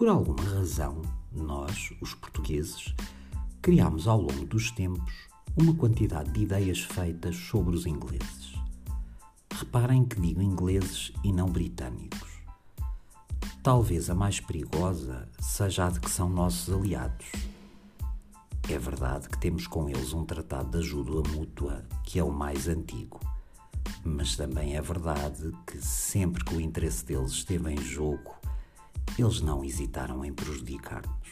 Por alguma razão, nós, os portugueses, criámos ao longo dos tempos uma quantidade de ideias feitas sobre os ingleses. Reparem que digo ingleses e não britânicos. Talvez a mais perigosa seja a de que são nossos aliados. É verdade que temos com eles um tratado de ajuda mútua que é o mais antigo, mas também é verdade que sempre que o interesse deles esteve em jogo, eles não hesitaram em prejudicar-nos.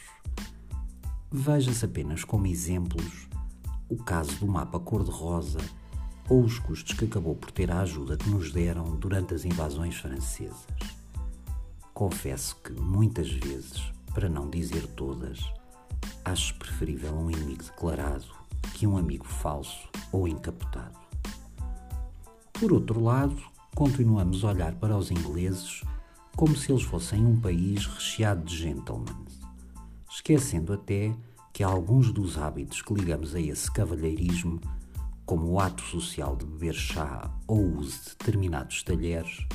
Veja-se apenas como exemplos o caso do mapa cor-de-rosa ou os custos que acabou por ter a ajuda que nos deram durante as invasões francesas. Confesso que muitas vezes, para não dizer todas, acho preferível um inimigo declarado que um amigo falso ou encapotado. Por outro lado, continuamos a olhar para os ingleses como se eles fossem um país recheado de gentlemen, esquecendo até que alguns dos hábitos que ligamos a esse cavalheirismo, como o ato social de beber chá ou o uso de determinados talheres,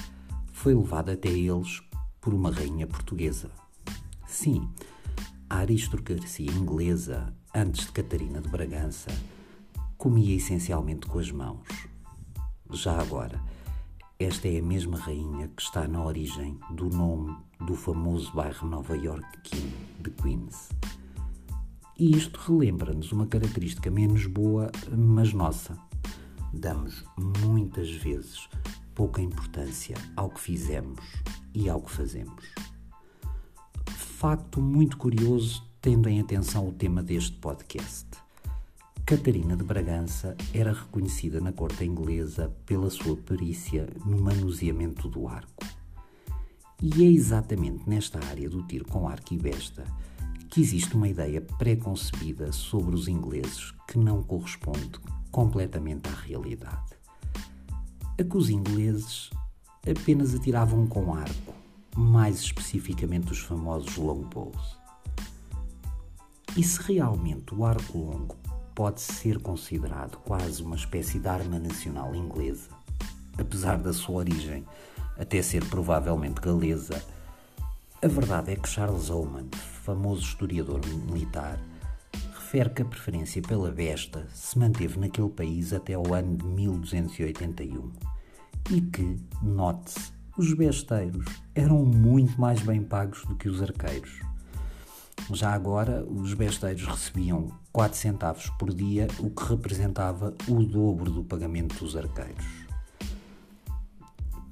foi levado até eles por uma rainha portuguesa. Sim, a aristocracia inglesa, antes de Catarina de Bragança, comia essencialmente com as mãos. Já agora, esta é a mesma rainha que está na origem do nome do famoso bairro Nova York de Queens. E isto relembra-nos uma característica menos boa, mas nossa. Damos muitas vezes pouca importância ao que fizemos e ao que fazemos. Facto muito curioso, tendo em atenção o tema deste podcast. Catarina de Bragança era reconhecida na corte inglesa pela sua perícia no manuseamento do arco. E é exatamente nesta área do tiro com arco e besta que existe uma ideia pré-concebida sobre os ingleses que não corresponde completamente à realidade. A que os ingleses apenas atiravam com arco, mais especificamente os famosos longbows. E se realmente o arco longo pode ser considerado quase uma espécie de arma nacional inglesa, apesar da sua origem até ser provavelmente galesa. A verdade é que Charles Oman, famoso historiador militar, refere que a preferência pela besta se manteve naquele país até o ano de 1281 e que, note-se, os besteiros eram muito mais bem pagos do que os arqueiros. Já agora, os besteiros recebiam 4 centavos por dia, o que representava o dobro do pagamento dos arqueiros.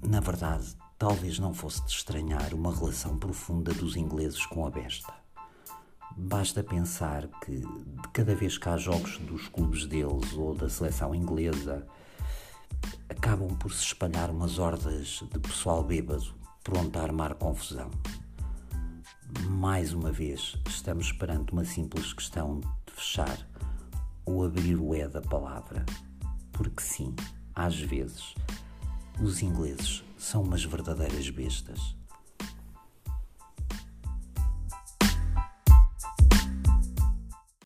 Na verdade, talvez não fosse de estranhar uma relação profunda dos ingleses com a besta. Basta pensar que, de cada vez que há jogos dos clubes deles ou da seleção inglesa, acabam por se espalhar umas hordas de pessoal bêbado pronto a armar confusão mais uma vez, estamos perante uma simples questão de fechar ou abrir o E da palavra. Porque sim, às vezes, os ingleses são umas verdadeiras bestas.